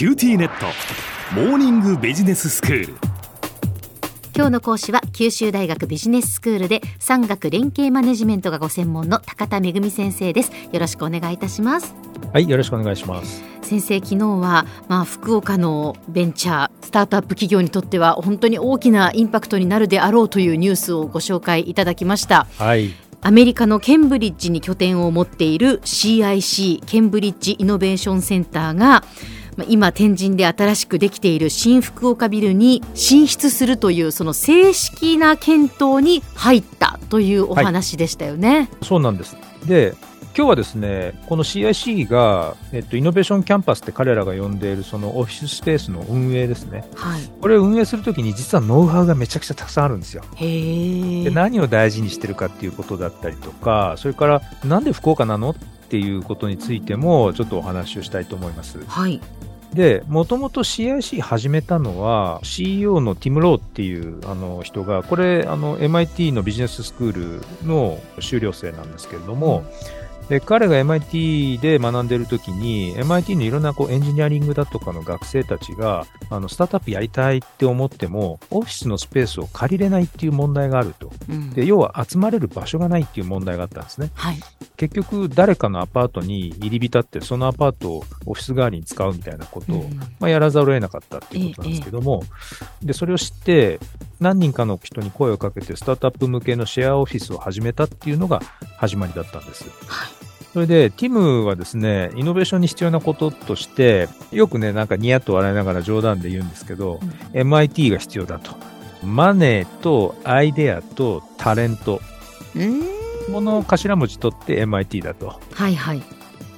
QTnet。モーニングビジネススクール。今日の講師は九州大学ビジネススクールで産学連携マネジメントがご専門の高田恵先生です。よろしくお願いいたします。はいよろしくお願いします。先生昨日はまあ福岡のベンチャースタートアップ企業にとっては本当に大きなインパクトになるであろうというニュースをご紹介いただきました。はい。アメリカのケンブリッジに拠点を持っている CIC Cambridge Innovation Center が今天神で新しくできている新福岡ビルに進出するというその正式な検討に入ったというお話でしたよね。はい、そうなんですで今日はですね、この CIC が、えっと、イノベーションキャンパスって彼らが呼んでいるそのオフィススペースの運営ですね。はい。これを運営するときに実はノウハウがめちゃくちゃたくさんあるんですよ。へで何を大事にしてるかっていうことだったりとか、それからなんで福岡なのっていうことについてもちょっとお話をしたいと思います。はい。で、もともと CIC 始めたのは CEO のティム・ローっていうあの人が、これあの MIT のビジネススクールの修了生なんですけれども、うんで、彼が MIT で学んでる時に、MIT のいろんなこうエンジニアリングだとかの学生たちが、あの、スタートアップやりたいって思っても、オフィスのスペースを借りれないっていう問題があると。うん、で、要は集まれる場所がないっていう問題があったんですね。はい。結局、誰かのアパートに入り浸って、そのアパートをオフィス代わりに使うみたいなことを、うん、まあ、やらざるを得なかったっていうことなんですけども、ええ、で、それを知って、何人かの人に声をかけて、スタートアップ向けのシェアオフィスを始めたっていうのが始まりだったんです。はいそれで、ティムはですね、イノベーションに必要なこととして、よくね、なんかニヤッと笑いながら冗談で言うんですけど、うん、MIT が必要だと。マネーとアイデアとタレント。この頭文字取って MIT だと。はいはい。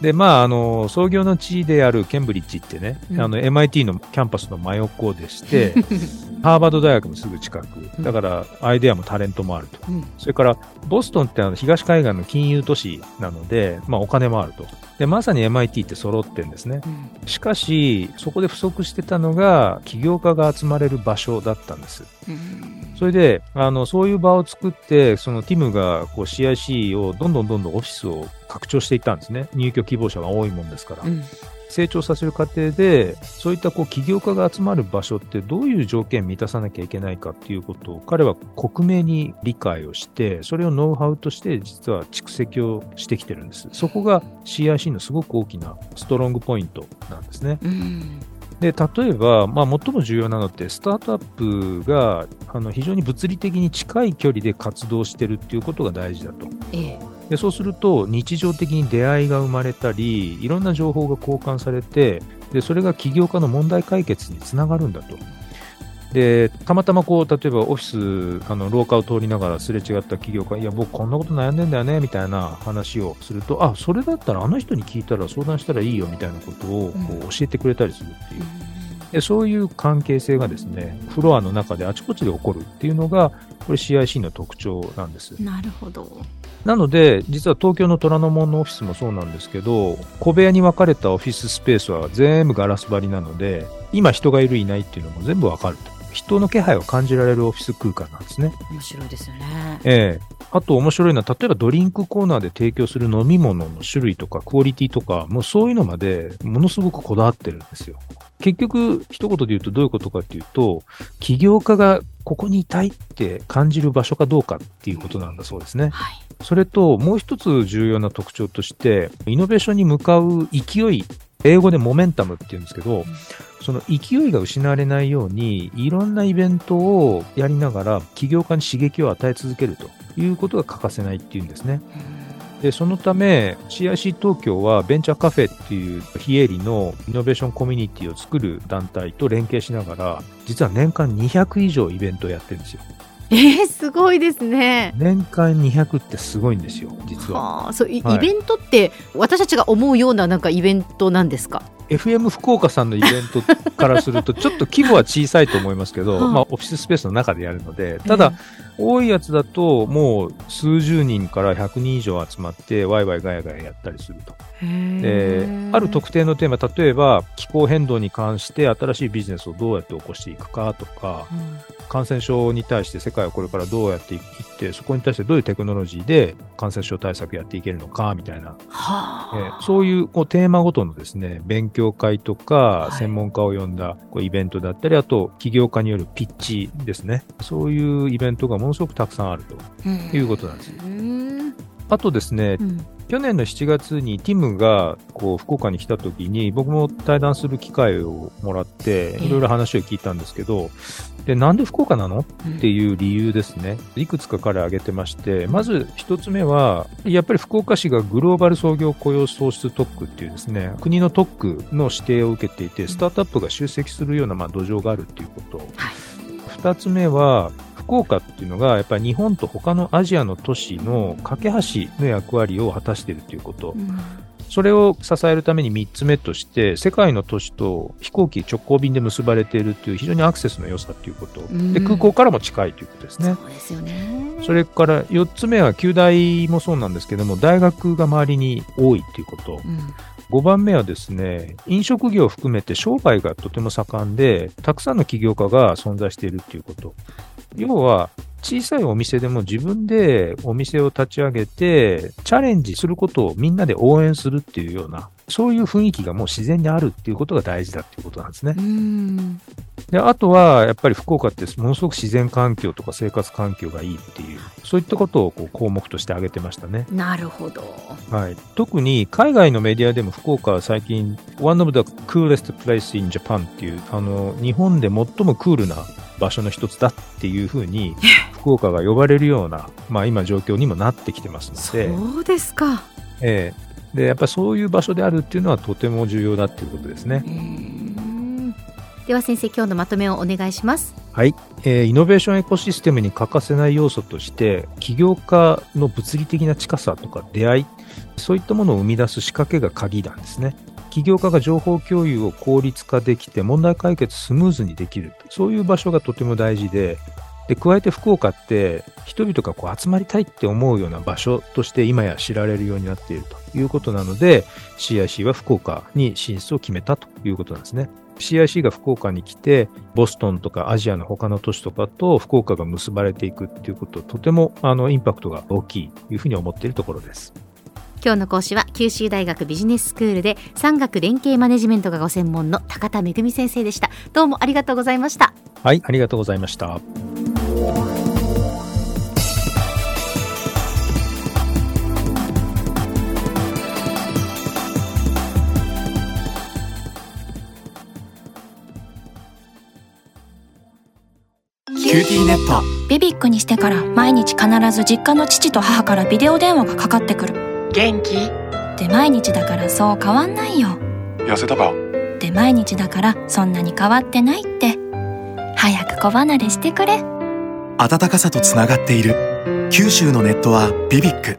で、まあ、あの、創業の地であるケンブリッジってね、うん、あの、MIT のキャンパスの真横でして、ハーバード大学もすぐ近く、だからアイデアもタレントもあると。うん、それから、ボストンってあの東海岸の金融都市なので、まあお金もあると。で、まさに MIT って揃ってんですね。うん、しかし、そこで不足してたのが、起業家が集まれる場所だったんです。うん、それで、あの、そういう場を作って、そのティムがこう CIC をどんどんどんどんオフィスを拡張していったんですね。入居希望者が多いもんですから。成長させる過程で、そういったこう起業家が集まる場所ってどういう条件満たさなきゃいけないかっていうことを彼は克明に理解をして、それをノウハウとして実は蓄積をしてきてるんです。そこが CIC のすごく大きなストロングポイントなんですね。うんで例えば、まあ、最も重要なのって、スタートアップがあの非常に物理的に近い距離で活動してるっていうことが大事だと。ええ、でそうすると日常的に出会いが生まれたりいろんな情報が交換されてでそれが起業家の問題解決につながるんだと。でたまたまこう例えばオフィスあの廊下を通りながらすれ違った起業家いや僕こんなこと悩んでんだよねみたいな話をするとあそれだったらあの人に聞いたら相談したらいいよみたいなことをこう教えてくれたりするっていう。でそういう関係性がですねフロアの中であちこちで起こるっていうのがこれ CIC の特徴なんです。なるほどなので、実は東京の虎ノ門のオフィスもそうなんですけど、小部屋に分かれたオフィススペースは全部ガラス張りなので、今人がいるいないっていうのも全部わかると。人の気配を感じられるオフィス空間なんですね。面白いですよね。ええあと面白いのは、例えばドリンクコーナーで提供する飲み物の種類とかクオリティとか、もうそういうのまでものすごくこだわってるんですよ。結局、一言で言うとどういうことかっていうと、起業家がここにいたいって感じる場所かどうかっていうことなんだそうですね。はい、それと、もう一つ重要な特徴として、イノベーションに向かう勢い、英語でモメンタムって言うんですけど、うんその勢いが失われないように、いろんなイベントをやりながら、起業家に刺激を与え続けるということが欠かせないっていうんですね。で、そのため CIC 東京はベンチャーカフェっていう非営利のイノベーションコミュニティを作る団体と連携しながら、実は年間200以上イベントをやってるんですよ。えー、すごいですね。年間200ってすごいんですよ、実は。はそう、はい、イベントって私たちが思うようななんかイベントなんですか？FM 福岡さんのイベントからすると、ちょっと規模は小さいと思いますけど、まあ、オフィススペースの中でやるので、ただ、多いやつだと、もう数十人から100人以上集まって、ワイワイガヤガヤやったりすると。で、ある特定のテーマ、例えば気候変動に関して新しいビジネスをどうやって起こしていくかとか、うん、感染症に対して世界はこれからどうやっていって、そこに対してどういうテクノロジーで感染症対策やっていけるのかみたいな、はあ、えそういうこうテーマごとのですね、勉強強会とか、専門家を呼んだこうイベントだったり、あと起業家によるピッチですね。そういうイベントがものすごくたくさんあるということなんです。あとですね、うん、去年の7月にティムがこう福岡に来た時に僕も対談する機会をもらっていろいろ話を聞いたんですけど、でなんで福岡なの？っていう理由ですね、いくつか彼挙げてましてまず一つ目はやっぱり福岡市がグローバル創業雇用創出特区っていうですね国の特区の指定を受けていてスタートアップが集積するようなまあ土壌があるっていうこと、はい、2つ目は福岡っていうのが、やっぱり日本と他のアジアの都市の架け橋の役割を果たしているということ。うん、それを支えるために3つ目として、世界の都市と飛行機直行便で結ばれているという非常にアクセスの良さということ。うん、で、空港からも近いということですね。そうですよね。それから4つ目は、旧大もそうなんですけども、大学が周りに多いということ。うん5番目はですね、飲食業を含めて商売がとても盛んで、たくさんの起業家が存在しているということ。要は、小さいお店でも自分でお店を立ち上げて、チャレンジすることをみんなで応援するっていうような、そういう雰囲気がもう自然にあるっていうことが大事だっていうことなんですね。であとは、やっぱり福岡ってものすごく自然環境とか生活環境がいいっていう、そういったことをこう項目として挙げてましたね。なるほど。はい。特に海外のメディアでも福岡は最近、One of the coolest place in Japan っていう、あの、日本で最もクールな場所の一つだっていうふうに、福岡が呼ばれるような、まあ今状況にもなってきてますので。そうですか。ええー、で、やっぱりそういう場所であるっていうのはとても重要だっていうことですね。では先生、今日のまとめをお願いします。はい、えー、イノベーションエコシステムに欠かせない要素として、起業家の物理的な近さとか出会い、そういったものを生み出す仕掛けが鍵なんですね。起業家が情報共有を効率化できて問題解決スムーズにできる。そういう場所がとても大事で、で、加えて福岡って人々がこう集まりたいって思うような場所として今や知られるようになっているということなので、CIC は福岡に進出を決めたということなんですね。CIC が福岡に来て、ボストンとかアジアの他の都市とかと福岡が結ばれていくっていうこと、とてもあのインパクトが大きいというふうに思っているところです。今日の講師は九州大学ビジネススクールで産学連携マネジメントがご専門の高田恵先生でした。どうもありがとうございました。はいありがとうございました。 QTnet。 BBIQ にしてから毎日必ず実家の父と母からビデオ電話がかかってくる元気？で毎日だからそう変わんないよ。痩せたか？で毎日だからそんなに変わってないって。早く子離れしてくれ。暖かさとつながっている。九州のネットはビビック